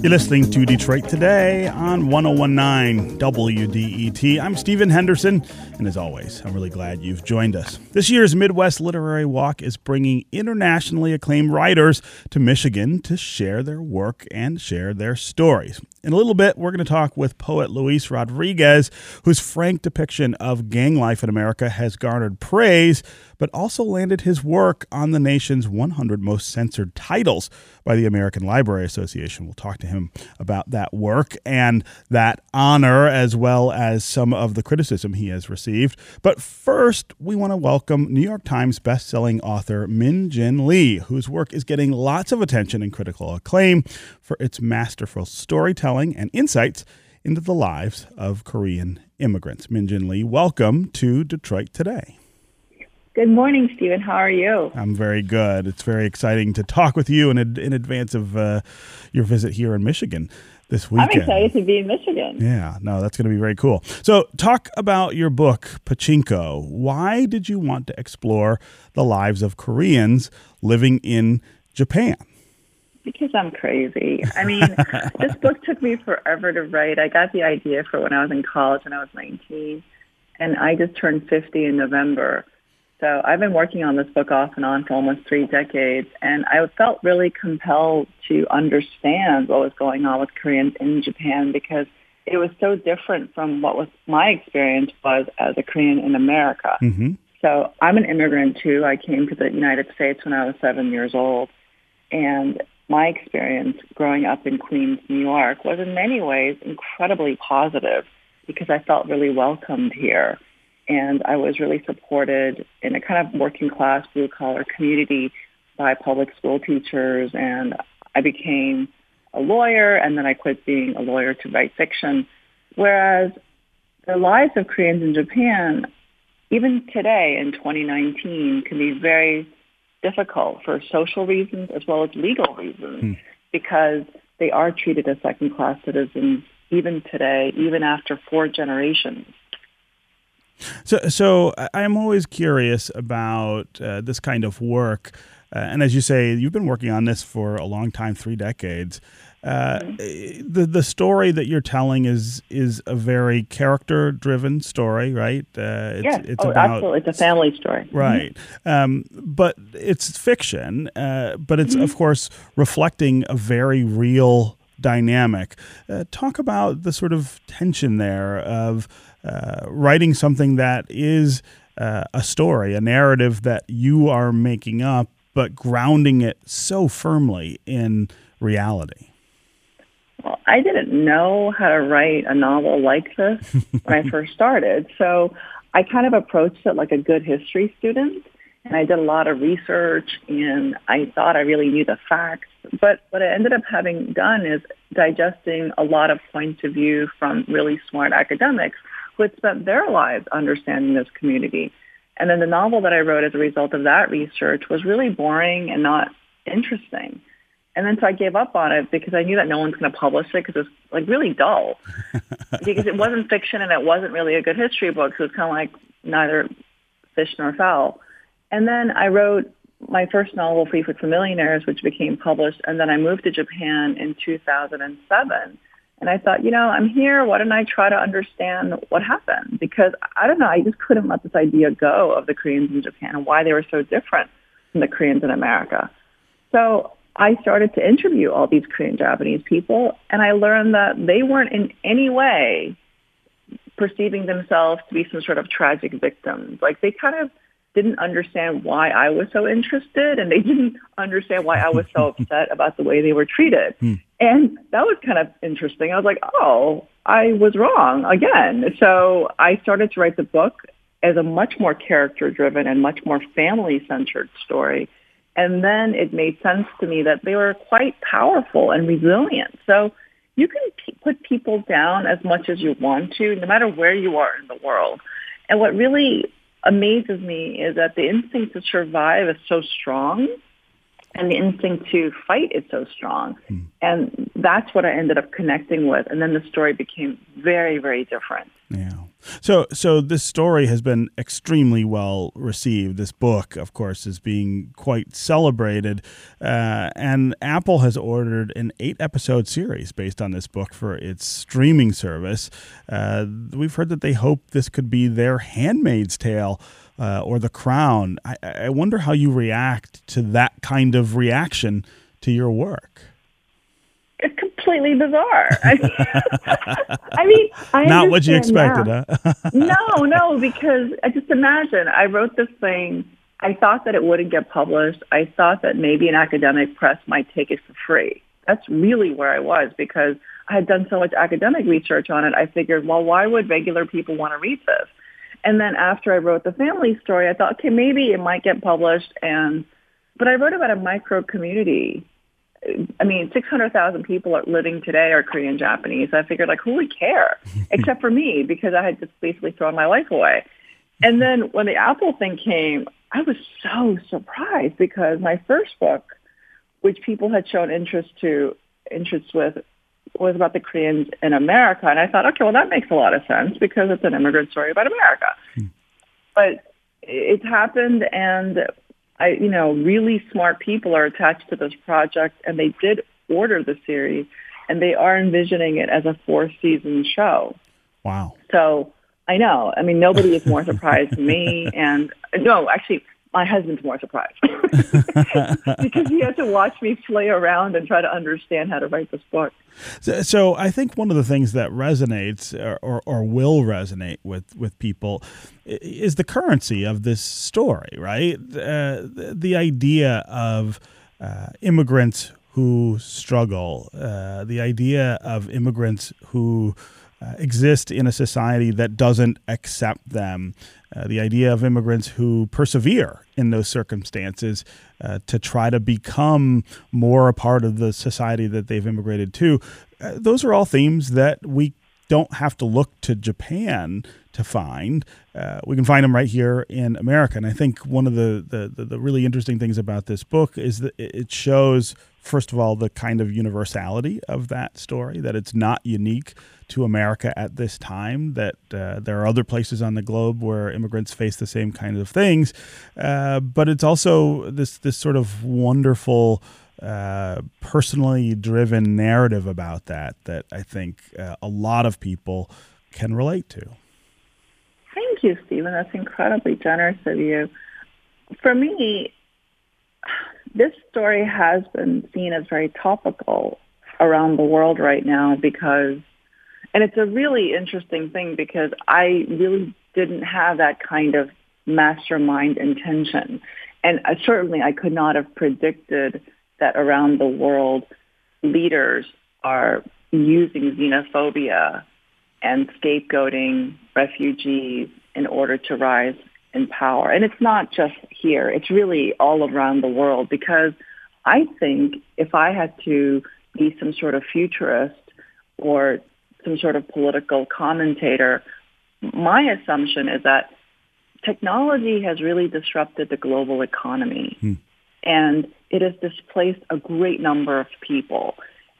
You're listening to Detroit Today on 1019 WDET. I'm Stephen Henderson, and as always, I'm really glad you've joined us. This year's Midwest Literary Walk is bringing internationally acclaimed writers to Michigan to share their work and share their stories. In a little bit, we're going to talk with poet Luis Rodriguez, whose frank depiction of gang life in America has garnered praise, but also landed his work on the nation's 100 most censored titles by the American Library Association. We'll talk to him about that work and that honor, as well as some of the criticism he has received. But first, we want to welcome New York Times bestselling author Min Jin Lee, whose work is getting lots of attention and critical acclaim for its masterful storytelling and insights into the lives of Korean immigrants. Min Jin Lee, welcome to Detroit Today. Good morning, Stephen. How are you? I'm very good. It's very exciting to talk with you in, in advance of uh, your visit here in Michigan this weekend. I'm excited to be in Michigan. Yeah, no, that's going to be very cool. So, talk about your book, Pachinko. Why did you want to explore the lives of Koreans living in Japan? Because I'm crazy. I mean, this book took me forever to write. I got the idea for when I was in college when I was 19, and I just turned 50 in November. So I've been working on this book off and on for almost three decades, and I felt really compelled to understand what was going on with Koreans in Japan because it was so different from what was my experience was as a Korean in America. Mm-hmm. So I'm an immigrant too. I came to the United States when I was seven years old, and my experience growing up in Queens, New York, was in many ways incredibly positive because I felt really welcomed here and I was really supported in a kind of working class blue collar community by public school teachers and I became a lawyer and then I quit being a lawyer to write fiction. Whereas the lives of Koreans in Japan, even today in 2019, can be very difficult for social reasons as well as legal reasons hmm. because they are treated as second class citizens even today, even after four generations. So, so I'm always curious about uh, this kind of work. Uh, and as you say, you've been working on this for a long time, three decades. Uh, mm-hmm. the the story that you're telling is is a very character driven story, right? Uh, it's, yes, it's oh, about, absolutely. It's a family story, mm-hmm. right? Mm-hmm. Um, but it's fiction, uh, but it's mm-hmm. of course reflecting a very real dynamic. Uh, talk about the sort of tension there of uh, writing something that is uh, a story, a narrative that you are making up, but grounding it so firmly in reality. Well, I didn't know how to write a novel like this when I first started. So I kind of approached it like a good history student. And I did a lot of research and I thought I really knew the facts. But what I ended up having done is digesting a lot of points of view from really smart academics who had spent their lives understanding this community. And then the novel that I wrote as a result of that research was really boring and not interesting. And then so I gave up on it because I knew that no one's going to publish it because it's like really dull. because it wasn't fiction and it wasn't really a good history book. So it's kind of like neither fish nor fowl. And then I wrote my first novel, Free Food for Millionaires, which became published. And then I moved to Japan in 2007. And I thought, you know, I'm here. Why don't I try to understand what happened? Because I don't know, I just couldn't let this idea go of the Koreans in Japan and why they were so different from the Koreans in America. So I started to interview all these Korean Japanese people, and I learned that they weren't in any way perceiving themselves to be some sort of tragic victims. Like they kind of didn't understand why I was so interested and they didn't understand why I was so upset about the way they were treated. Hmm. And that was kind of interesting. I was like, oh, I was wrong again. So I started to write the book as a much more character driven and much more family centered story. And then it made sense to me that they were quite powerful and resilient. So you can p- put people down as much as you want to, no matter where you are in the world. And what really amazes me is that the instinct to survive is so strong and the instinct to fight is so strong. Hmm. And that's what I ended up connecting with. And then the story became very, very different. Yeah. So, so this story has been extremely well received. This book, of course, is being quite celebrated, uh, and Apple has ordered an eight-episode series based on this book for its streaming service. Uh, we've heard that they hope this could be their *Handmaid's Tale* uh, or *The Crown*. I, I wonder how you react to that kind of reaction to your work it's completely bizarre. I mean, I, mean, I not what you expected, now. huh? no, no, because I just imagine I wrote this thing. I thought that it wouldn't get published. I thought that maybe an academic press might take it for free. That's really where I was because I had done so much academic research on it. I figured, well, why would regular people want to read this? And then after I wrote the family story, I thought, okay, maybe it might get published. And but I wrote about a micro community I mean, 600,000 people are living today are Korean Japanese. I figured, like, who would care? Except for me, because I had just basically thrown my life away. And then when the Apple thing came, I was so surprised because my first book, which people had shown interest to, interest with, was about the Koreans in America. And I thought, okay, well, that makes a lot of sense because it's an immigrant story about America. Hmm. But it happened, and I, you know, really smart people are attached to this project, and they did order the series, and they are envisioning it as a four season show. Wow! So I know. I mean, nobody is more surprised than me, and no, actually, my husband's more surprised because he had to watch me play around and try to understand how to write this book. So, so I think one of the things that resonates or, or, or, will resonate with, with people is the currency of this story, right? Uh, the, the, idea of uh, immigrants who struggle, uh, the idea of immigrants who uh, exist in a society that doesn't accept them. Uh, the idea of immigrants who persevere in those circumstances uh, to try to become more a part of the society that they've immigrated to. Uh, those are all themes that we don't have to look to Japan to find. Uh, we can find them right here in America. And I think one of the, the, the, really interesting things about this book is that it shows, first of all, the kind of universality of that story, that it's not unique to America at this time, that uh, there are other places on the globe where immigrants face the same kind of things. Uh, but it's also this, this sort of wonderful. Uh, personally driven narrative about that that I think uh, a lot of people can relate to. Thank you, Stephen. That's incredibly generous of you. For me, this story has been seen as very topical around the world right now because, and it's a really interesting thing because I really didn't have that kind of mastermind intention. And I, certainly I could not have predicted that around the world leaders are using xenophobia and scapegoating refugees in order to rise in power. And it's not just here. It's really all around the world because I think if I had to be some sort of futurist or some sort of political commentator, my assumption is that technology has really disrupted the global economy. Hmm. And it has displaced a great number of people.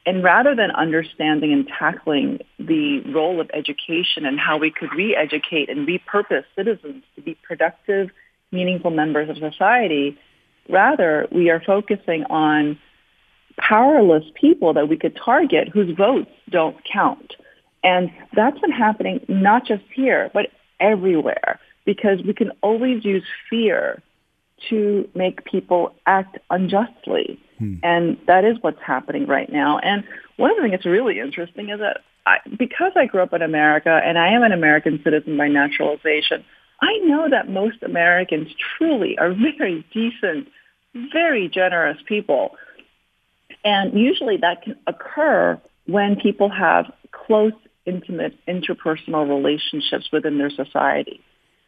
And rather than understanding and tackling the role of education and how we could re-educate and repurpose citizens to be productive, meaningful members of society, rather we are focusing on powerless people that we could target whose votes don't count. And that's been happening not just here, but everywhere because we can always use fear to make people act unjustly. Hmm. And that is what's happening right now. And one of the things that's really interesting is that I, because I grew up in America and I am an American citizen by naturalization, I know that most Americans truly are very decent, very generous people. And usually that can occur when people have close, intimate, interpersonal relationships within their society.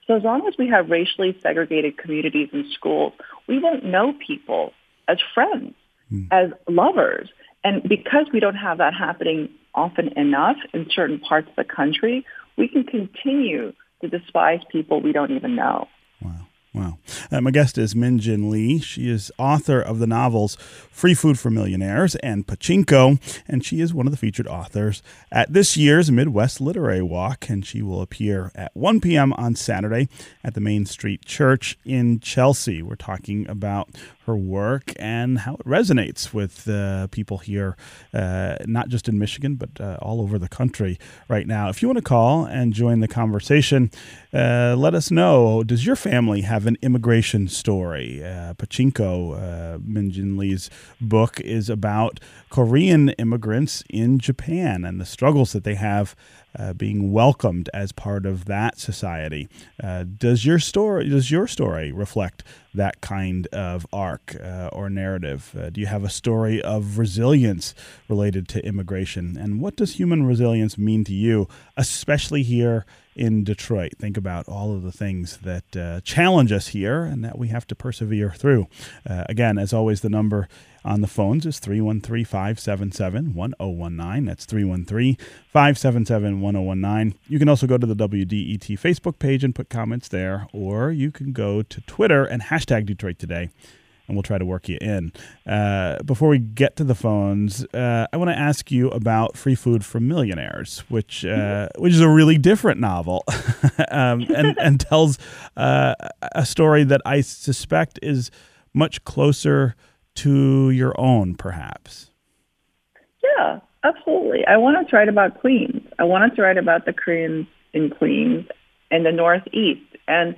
So as long as we have racially segregated communities and schools, we won't know people as friends, mm. as lovers. And because we don't have that happening often enough in certain parts of the country, we can continue to despise people we don't even know. Wow. Uh, my guest is Min Jin Lee. She is author of the novels Free Food for Millionaires and Pachinko, and she is one of the featured authors at this year's Midwest Literary Walk, and she will appear at 1 p.m. on Saturday at the Main Street Church in Chelsea. We're talking about her work and how it resonates with uh, people here, uh, not just in Michigan, but uh, all over the country right now. If you want to call and join the conversation, uh, let us know. Does your family have an immigration story? Uh, Pachinko, uh, Min Jin Lee's book, is about Korean immigrants in Japan and the struggles that they have uh, being welcomed as part of that society. Uh, does your story does your story reflect that kind of arc uh, or narrative? Uh, do you have a story of resilience related to immigration? And what does human resilience mean to you, especially here in Detroit? Think about all of the things that uh, challenge us here and that we have to persevere through. Uh, again, as always, the number on the phones is 313 577 1019. That's 313 577 1019. You can also go to the WDET Facebook page and put comments there, or you can go to Twitter and hashtag Detroit Today and we'll try to work you in. Uh, before we get to the phones, uh, I want to ask you about Free Food for Millionaires, which uh, which is a really different novel, um, and and tells uh, a story that I suspect is much closer to your own, perhaps. Yeah, absolutely. I wanted to write about Queens. I wanted to write about the Koreans in Queens and the Northeast. And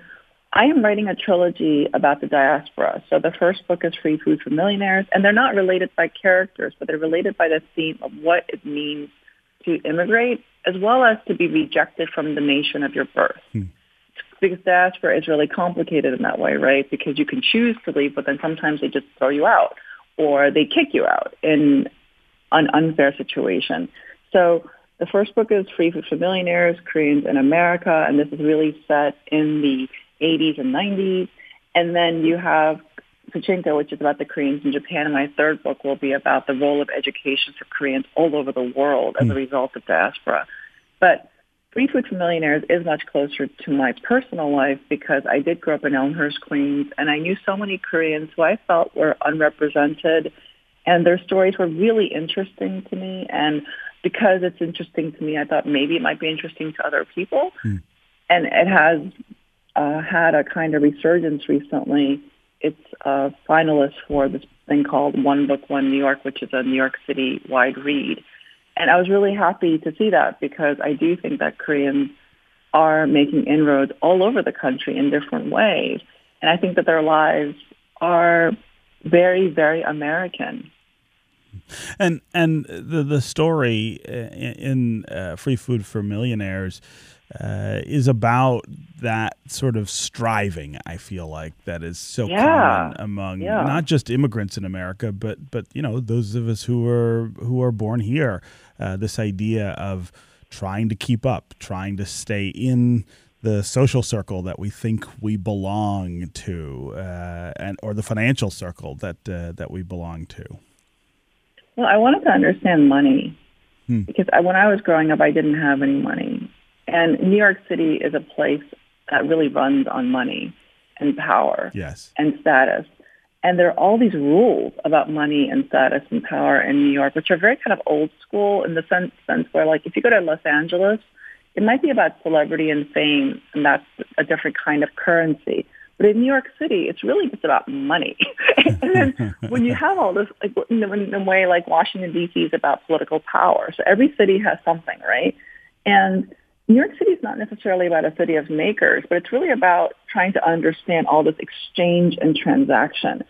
I am writing a trilogy about the diaspora. So the first book is Free Food for Millionaires, and they're not related by characters, but they're related by the theme of what it means to immigrate, as well as to be rejected from the nation of your birth. Hmm because diaspora is really complicated in that way, right? Because you can choose to leave, but then sometimes they just throw you out or they kick you out in an unfair situation. So the first book is Free Food for Millionaires, Koreans in America, and this is really set in the 80s and 90s. And then you have Pachinko, which is about the Koreans in Japan, and my third book will be about the role of education for Koreans all over the world as a hmm. result of diaspora. But Free Food for Millionaires is much closer to my personal life because I did grow up in Elmhurst, Queens, and I knew so many Koreans who I felt were unrepresented, and their stories were really interesting to me. And because it's interesting to me, I thought maybe it might be interesting to other people. Hmm. And it has uh, had a kind of resurgence recently. It's a finalist for this thing called One Book, One New York, which is a New York City wide read. And I was really happy to see that because I do think that Koreans are making inroads all over the country in different ways. And I think that their lives are very, very American. And and the the story uh, in uh, Free Food for Millionaires uh, is about that sort of striving. I feel like that is so yeah. common among yeah. not just immigrants in America, but but you know those of us who are who are born here. Uh, this idea of trying to keep up, trying to stay in the social circle that we think we belong to, uh, and or the financial circle that uh, that we belong to. Well, I wanted to understand money hmm. because I, when I was growing up, I didn't have any money. And New York City is a place that really runs on money and power yes. and status. And there are all these rules about money and status and power in New York, which are very kind of old school in the sense, sense where, like, if you go to Los Angeles, it might be about celebrity and fame, and that's a different kind of currency. But in New York City, it's really just about money. and then when you have all this, like in the way like Washington D.C. is about political power, so every city has something, right? And New York City is not necessarily about a city of makers, but it's really about trying to understand all this exchange and transaction.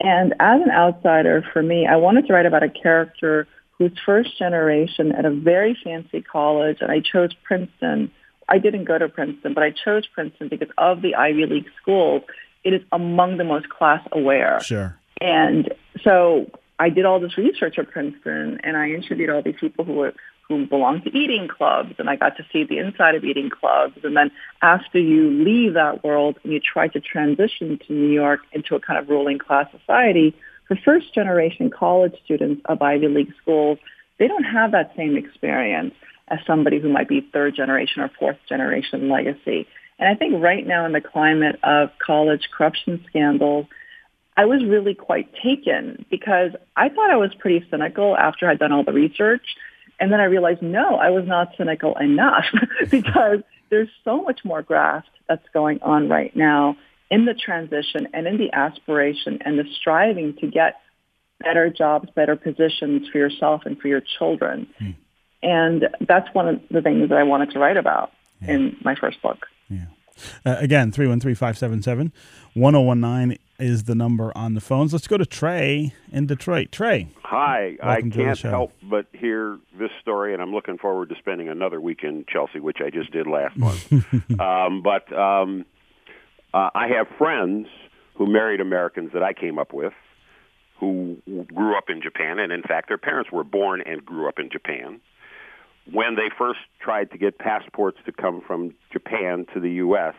And as an outsider, for me, I wanted to write about a character who's first generation at a very fancy college, and I chose Princeton. I didn't go to Princeton, but I chose Princeton because of the Ivy League schools. It is among the most class aware. Sure. And so I did all this research at Princeton, and I interviewed all these people who were who belong to eating clubs, and I got to see the inside of eating clubs. And then after you leave that world and you try to transition to New York into a kind of ruling class society, for first generation college students of Ivy League schools, they don't have that same experience as somebody who might be third generation or fourth generation legacy. And I think right now in the climate of college corruption scandals, I was really quite taken because I thought I was pretty cynical after I'd done all the research. And then I realized, no, I was not cynical enough because there's so much more graft that's going on right now in the transition and in the aspiration and the striving to get better jobs, better positions for yourself and for your children. Hmm. And that's one of the things that I wanted to write about yeah. in my first book. Uh, again, 313 577 1019 is the number on the phones. Let's go to Trey in Detroit. Trey. Hi. I can't help but hear this story, and I'm looking forward to spending another week in Chelsea, which I just did last month. um, but um, uh, I have friends who married Americans that I came up with who grew up in Japan, and in fact, their parents were born and grew up in Japan. When they first tried to get passports to come from Japan to the U.S.,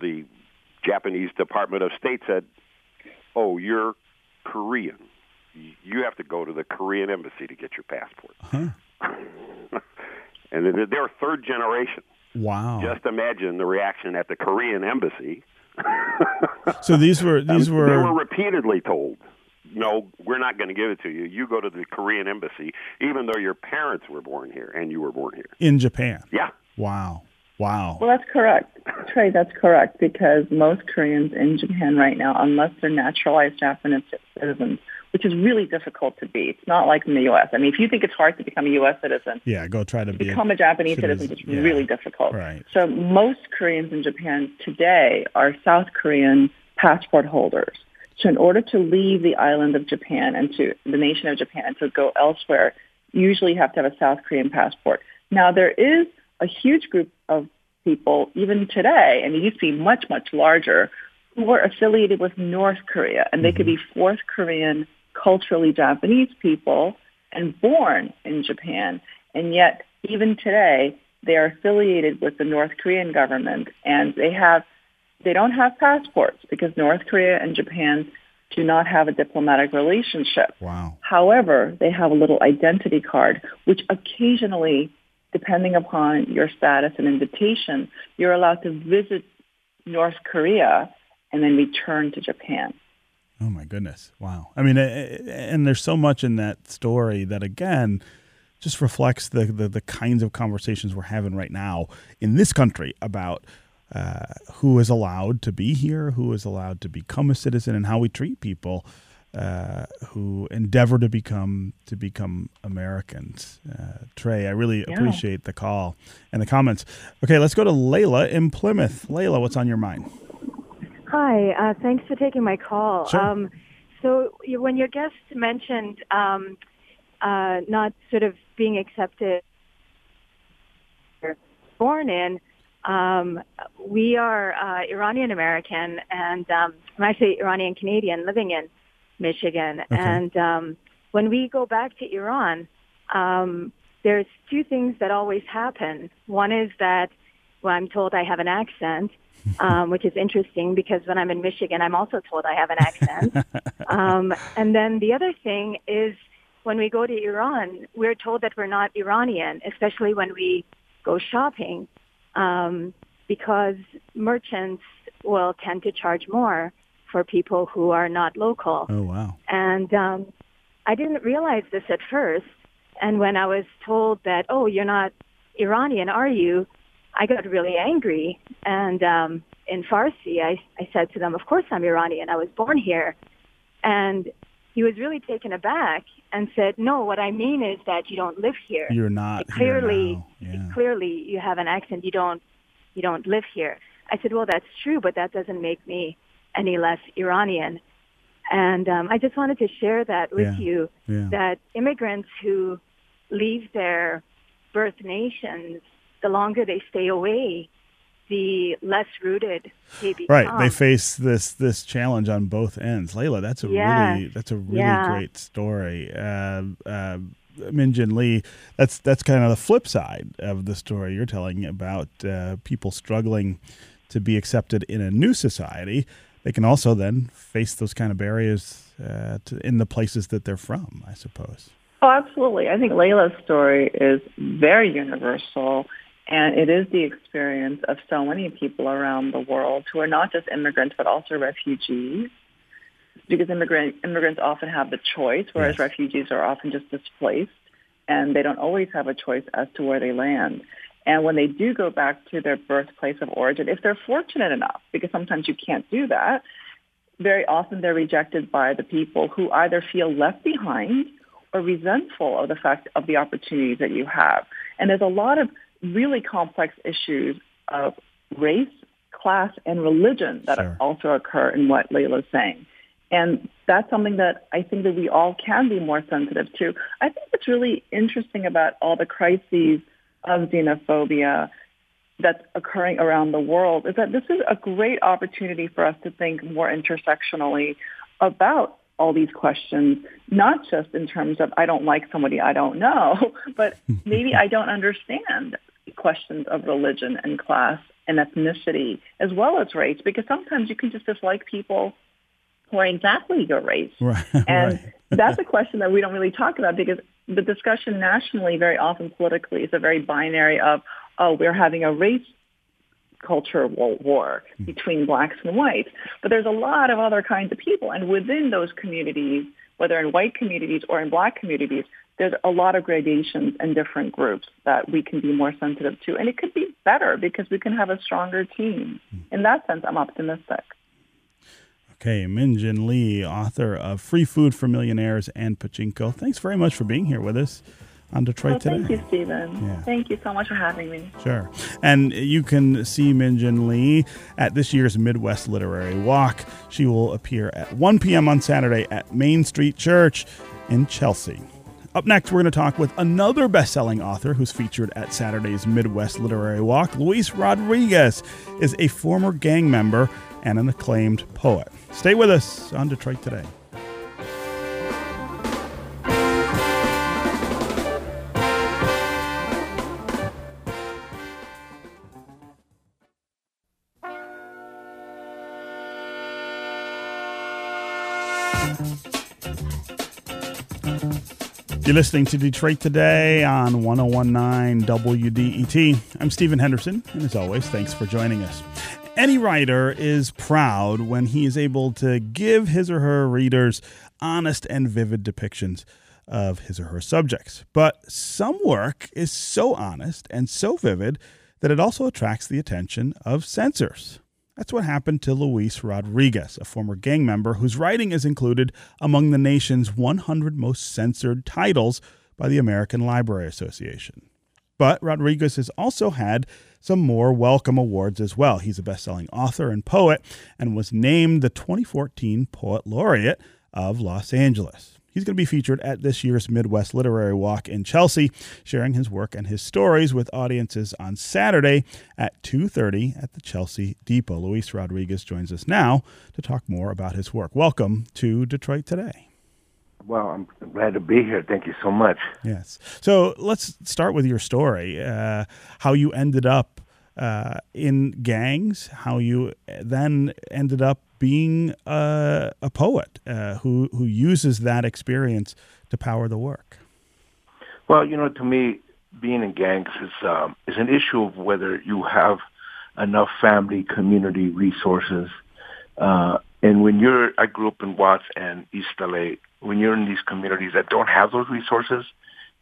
the Japanese Department of State said, "Oh, you're Korean. You have to go to the Korean embassy to get your passport." Huh. and they're third generation. Wow! Just imagine the reaction at the Korean embassy. so these were these were they were repeatedly told, "No, we're not going to give it to you. You go to the Korean embassy, even though your parents were born here and you were born here in Japan." Yeah. Wow. Wow. Well, that's correct. Trey, that's correct because most Koreans in Japan right now, unless they're naturalized Japanese citizens, which is really difficult to be. It's not like in the U.S. I mean, if you think it's hard to become a U.S. citizen, yeah, go try to be become a, a Japanese citizen. It's yeah. really difficult. Right. So most Koreans in Japan today are South Korean passport holders. So in order to leave the island of Japan and to the nation of Japan and to go elsewhere, you usually have to have a South Korean passport. Now there is a huge group of people, even today, and it used to be much, much larger, who were affiliated with North Korea. And they mm-hmm. could be fourth Korean, culturally Japanese people and born in Japan. And yet, even today, they are affiliated with the North Korean government and they have they don't have passports because North Korea and Japan do not have a diplomatic relationship. Wow. However, they have a little identity card which occasionally depending upon your status and invitation, you're allowed to visit North Korea and then return to Japan. Oh my goodness. Wow. I mean, and there's so much in that story that, again, just reflects the, the, the kinds of conversations we're having right now in this country about uh, who is allowed to be here, who is allowed to become a citizen, and how we treat people uh, who endeavor to become to become Americans. Uh, Trey, I really yeah. appreciate the call and the comments. Okay, let's go to Layla in Plymouth. Layla, what's on your mind? Hi, uh, thanks for taking my call. Sure. Um, so you, when your guest mentioned um, uh, not sort of being accepted, born in. Um, we are uh, Iranian American, and um, I'm actually Iranian Canadian living in Michigan. Okay. And um, when we go back to Iran, um, there's two things that always happen. One is that well, I'm told I have an accent, um, which is interesting because when I'm in Michigan, I'm also told I have an accent. um, and then the other thing is when we go to Iran, we're told that we're not Iranian, especially when we go shopping, um, because merchants will tend to charge more for people who are not local. Oh, wow. And um, I didn't realize this at first. And when I was told that, oh, you're not Iranian, are you? I got really angry. And um, in Farsi, I, I said to them, of course I'm Iranian. I was born here. And he was really taken aback and said, no, what I mean is that you don't live here. You're not clearly, yeah. clearly you have an accent. You don't, you don't live here. I said, well, that's true, but that doesn't make me any less Iranian. And um, I just wanted to share that with yeah. you yeah. that immigrants who leave their birth nations, the longer they stay away, the less rooted they become. Right, they face this this challenge on both ends. Layla, that's a yes. really that's a really yeah. great story. Uh, uh, Min Jin Lee, that's that's kind of the flip side of the story you're telling about uh, people struggling to be accepted in a new society they can also then face those kind of barriers uh, to, in the places that they're from, I suppose. Oh, absolutely. I think Layla's story is very universal And it is the experience of so many people around the world who are not just immigrants, but also refugees. Because immigrant, immigrants often have the choice, whereas yes. refugees are often just displaced, and they don't always have a choice as to where they land. And when they do go back to their birthplace of origin, if they're fortunate enough, because sometimes you can't do that, very often they're rejected by the people who either feel left behind or resentful of the fact of the opportunities that you have. And there's a lot of really complex issues of race, class, and religion that sure. also occur in what Layla's saying. And that's something that I think that we all can be more sensitive to. I think what's really interesting about all the crises of xenophobia that's occurring around the world is that this is a great opportunity for us to think more intersectionally about all these questions, not just in terms of I don't like somebody I don't know, but maybe I don't understand questions of religion and class and ethnicity as well as race, because sometimes you can just dislike people who are exactly your race. Right, and right. that's a question that we don't really talk about because the discussion nationally very often politically is a very binary of, oh, we're having a race culture war hmm. between blacks and whites. But there's a lot of other kinds of people. And within those communities, whether in white communities or in black communities, there's a lot of gradations and different groups that we can be more sensitive to. And it could be better because we can have a stronger team. In that sense, I'm optimistic. Okay, Min Jin Lee, author of Free Food for Millionaires and Pachinko. Thanks very much for being here with us on Detroit oh, today. Thank you, Stephen. Yeah. Thank you so much for having me. Sure. And you can see Min Jin Lee at this year's Midwest Literary Walk. She will appear at 1 p.m. on Saturday at Main Street Church in Chelsea. Up next, we're going to talk with another best-selling author who's featured at Saturday's Midwest Literary Walk. Luis Rodriguez is a former gang member and an acclaimed poet. Stay with us on Detroit Today. You're listening to Detroit Today on 1019 WDET. I'm Stephen Henderson, and as always, thanks for joining us. Any writer is proud when he is able to give his or her readers honest and vivid depictions of his or her subjects. But some work is so honest and so vivid that it also attracts the attention of censors. That's what happened to Luis Rodriguez, a former gang member whose writing is included among the nation's 100 most censored titles by the American Library Association. But Rodriguez has also had some more welcome awards as well. He's a best selling author and poet and was named the 2014 Poet Laureate of Los Angeles. He's going to be featured at this year's Midwest Literary Walk in Chelsea, sharing his work and his stories with audiences on Saturday at 2:30 at the Chelsea Depot. Luis Rodriguez joins us now to talk more about his work. Welcome to Detroit Today. Well, I'm glad to be here. Thank you so much. Yes. So let's start with your story. Uh, how you ended up uh, in gangs, how you then ended up being a, a poet uh, who who uses that experience to power the work? Well, you know, to me, being in gangs is um, is an issue of whether you have enough family, community resources. Uh, and when you're, I grew up in Watts and East LA. When you're in these communities that don't have those resources,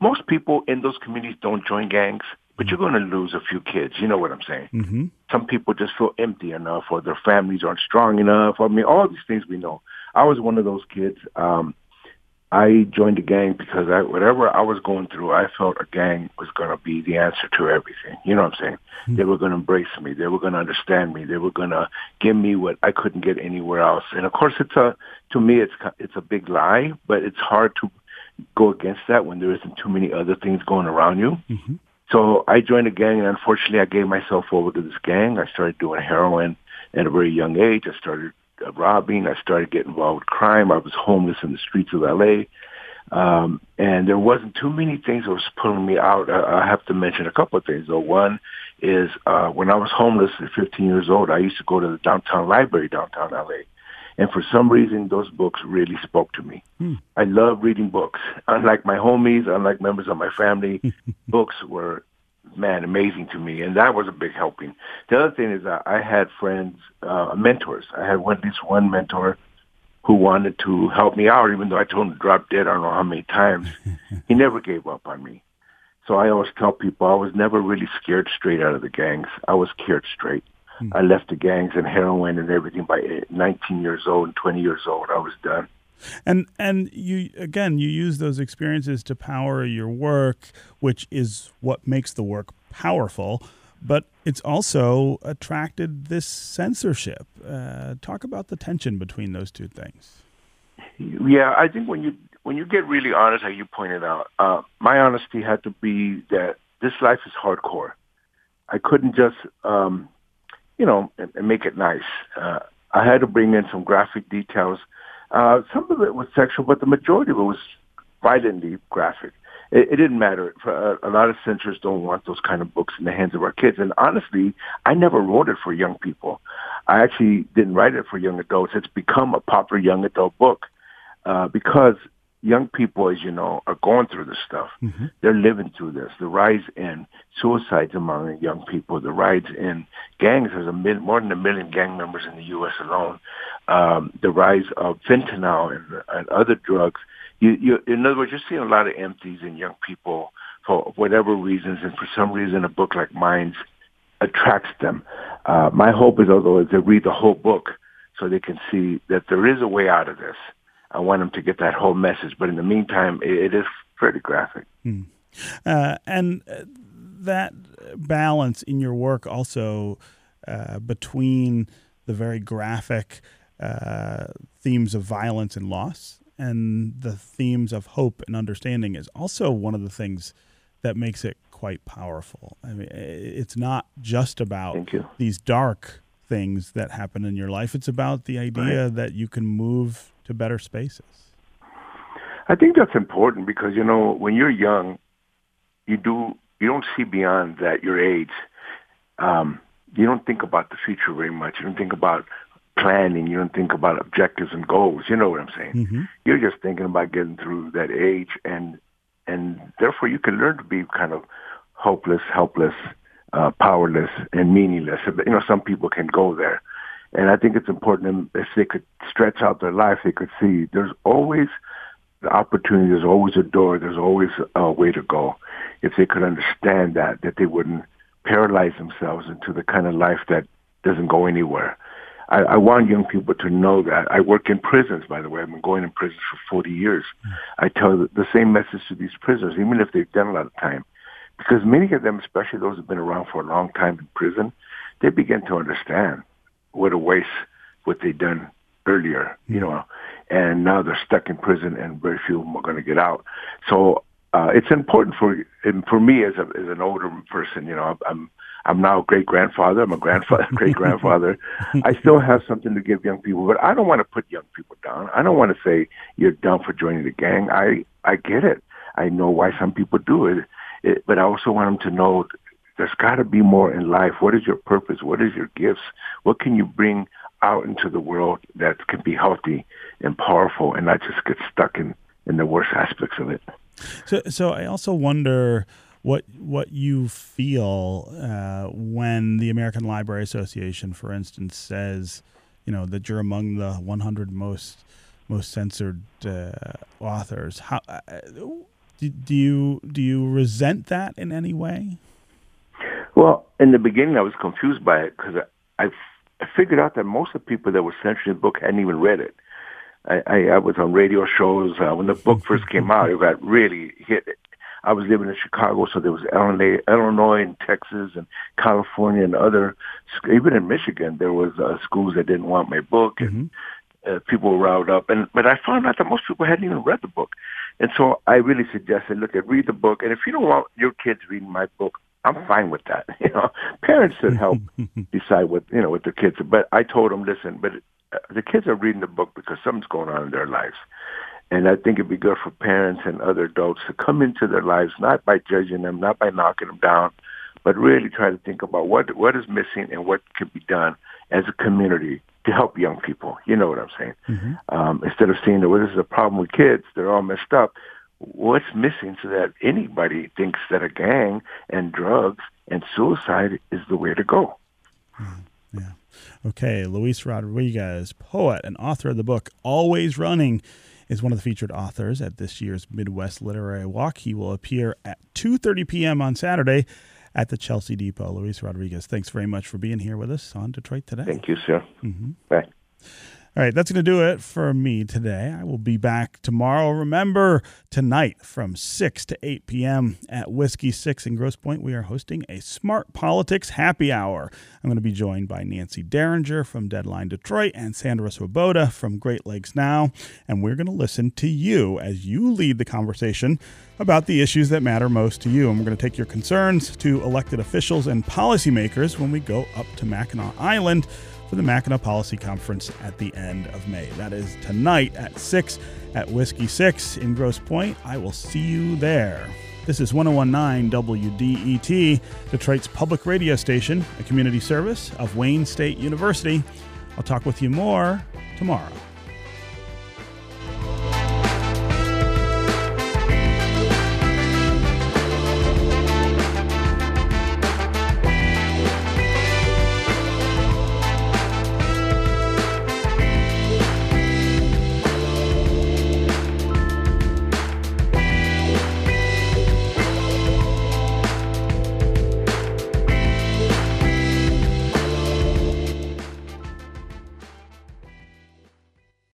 most people in those communities don't join gangs but you're going to lose a few kids. You know what I'm saying? Mm-hmm. Some people just feel empty enough, or their families aren't strong enough. I mean, all these things we know. I was one of those kids. Um, I joined a gang because I, whatever I was going through, I felt a gang was going to be the answer to everything. You know what I'm saying? Mm-hmm. They were going to embrace me. They were going to understand me. They were going to give me what I couldn't get anywhere else. And of course, it's a to me, it's it's a big lie, but it's hard to go against that when there isn't too many other things going around you. Mm-hmm. So I joined a gang, and unfortunately, I gave myself over to this gang. I started doing heroin at a very young age. I started uh, robbing. I started getting involved with crime. I was homeless in the streets of LA. Um, and there wasn't too many things that was pulling me out. I, I have to mention a couple of things though. One is, uh, when I was homeless at 15 years old, I used to go to the downtown library downtown LA. And for some reason, those books really spoke to me. Hmm. I love reading books. Unlike my homies, unlike members of my family, books were man, amazing to me, and that was a big helping. The other thing is that I had friends, uh, mentors. I had one, at least one mentor who wanted to help me out, even though I told him to drop dead. I don't know how many times. he never gave up on me. So I always tell people I was never really scared straight out of the gangs. I was scared straight. Mm-hmm. I left the gangs and heroin and everything by 19 years old and 20 years old. I was done. And and you again you use those experiences to power your work, which is what makes the work powerful. But it's also attracted this censorship. Uh, talk about the tension between those two things. Yeah, I think when you when you get really honest, like you pointed out, uh, my honesty had to be that this life is hardcore. I couldn't just, um, you know, and, and make it nice. Uh, I had to bring in some graphic details. Uh, some of it was sexual, but the majority of it was violently graphic. It, it didn't matter. For, uh, a lot of censors don't want those kind of books in the hands of our kids. And honestly, I never wrote it for young people. I actually didn't write it for young adults. It's become a popular young adult book uh, because young people, as you know, are going through this stuff. Mm-hmm. They're living through this. The rise in suicides among young people, the rise in gangs. There's a mil- more than a million gang members in the U.S. alone. Um, the rise of fentanyl and, and other drugs. You, you, in other words, you're seeing a lot of empties in young people for whatever reasons, and for some reason, a book like mine's attracts them. Uh, my hope is, although, is to read the whole book so they can see that there is a way out of this I want them to get that whole message. But in the meantime, it, it is pretty graphic. Hmm. Uh, and uh, that balance in your work also uh, between the very graphic uh, themes of violence and loss and the themes of hope and understanding is also one of the things that makes it quite powerful. I mean, it's not just about these dark things that happen in your life. It's about the idea right. that you can move to better spaces. I think that's important because you know when you're young, you do you don't see beyond that your age. Um, you don't think about the future very much. You don't think about planning. You don't think about objectives and goals. You know what I'm saying? Mm-hmm. You're just thinking about getting through that age, and and therefore you can learn to be kind of hopeless, helpless, uh, powerless, and meaningless. You know, some people can go there. And I think it's important if they could stretch out their life, they could see there's always the opportunity, there's always a door, there's always a way to go. If they could understand that, that they wouldn't paralyze themselves into the kind of life that doesn't go anywhere. I, I want young people to know that. I work in prisons, by the way. I've been going in prisons for 40 years. Mm. I tell the, the same message to these prisoners, even if they've done a lot of time. Because many of them, especially those who've been around for a long time in prison, they begin to understand what a waste what they done earlier, you know, and now they're stuck in prison and very few of them are going to get out. So uh, it's important for and for me as a as an older person, you know, I'm I'm now a great grandfather. I'm a grandfather, great grandfather. I still have something to give young people, but I don't want to put young people down. I don't want to say you're done for joining the gang. I I get it. I know why some people do it, it but I also want them to know there's got to be more in life. What is your purpose? What is your gifts? What can you bring out into the world that can be healthy and powerful and not just get stuck in, in the worst aspects of it? So, so I also wonder what what you feel uh, when the American Library Association, for instance, says, you know, that you're among the 100 most most censored uh, authors. How uh, do, do you do you resent that in any way? Well, in the beginning, I was confused by it because I, I, I figured out that most of the people that were censoring the book hadn't even read it. I, I, I was on radio shows uh, when the book first came out. It got really hit. I was living in Chicago, so there was Illinois, Illinois and Texas and California and other, even in Michigan, there was uh, schools that didn't want my book, and mm-hmm. uh, people were riled up. And but I found out that most people hadn't even read the book, and so I really suggested, look at read the book, and if you don't want your kids reading my book, I'm fine with that. You know, parents should help decide what you know with their kids. But I told them, listen, but uh, the kids are reading the book because something's going on in their lives, and I think it'd be good for parents and other adults to come into their lives not by judging them, not by knocking them down, but really try to think about what what is missing and what can be done as a community to help young people. You know what I'm saying? Mm-hmm. Um, instead of seeing that well, this is a problem with kids, they're all messed up what's missing so that anybody thinks that a gang and drugs and suicide is the way to go. Mm, yeah. Okay, Luis Rodriguez, poet and author of the book Always Running, is one of the featured authors at this year's Midwest Literary Walk. He will appear at 2:30 p.m. on Saturday at the Chelsea Depot. Luis Rodriguez, thanks very much for being here with us on Detroit Today. Thank you, sir. Mm-hmm. Bye. All right, that's going to do it for me today. I will be back tomorrow. Remember, tonight from 6 to 8 p.m. at Whiskey 6 in Grosse Pointe, we are hosting a Smart Politics Happy Hour. I'm going to be joined by Nancy Derringer from Deadline Detroit and Sandra Svoboda from Great Lakes Now. And we're going to listen to you as you lead the conversation about the issues that matter most to you. And we're going to take your concerns to elected officials and policymakers when we go up to Mackinac Island for the Mackinac Policy Conference at the end of May. That is tonight at 6 at Whiskey 6 in Grosse Pointe. I will see you there. This is 1019 WDET, Detroit's public radio station, a community service of Wayne State University. I'll talk with you more tomorrow.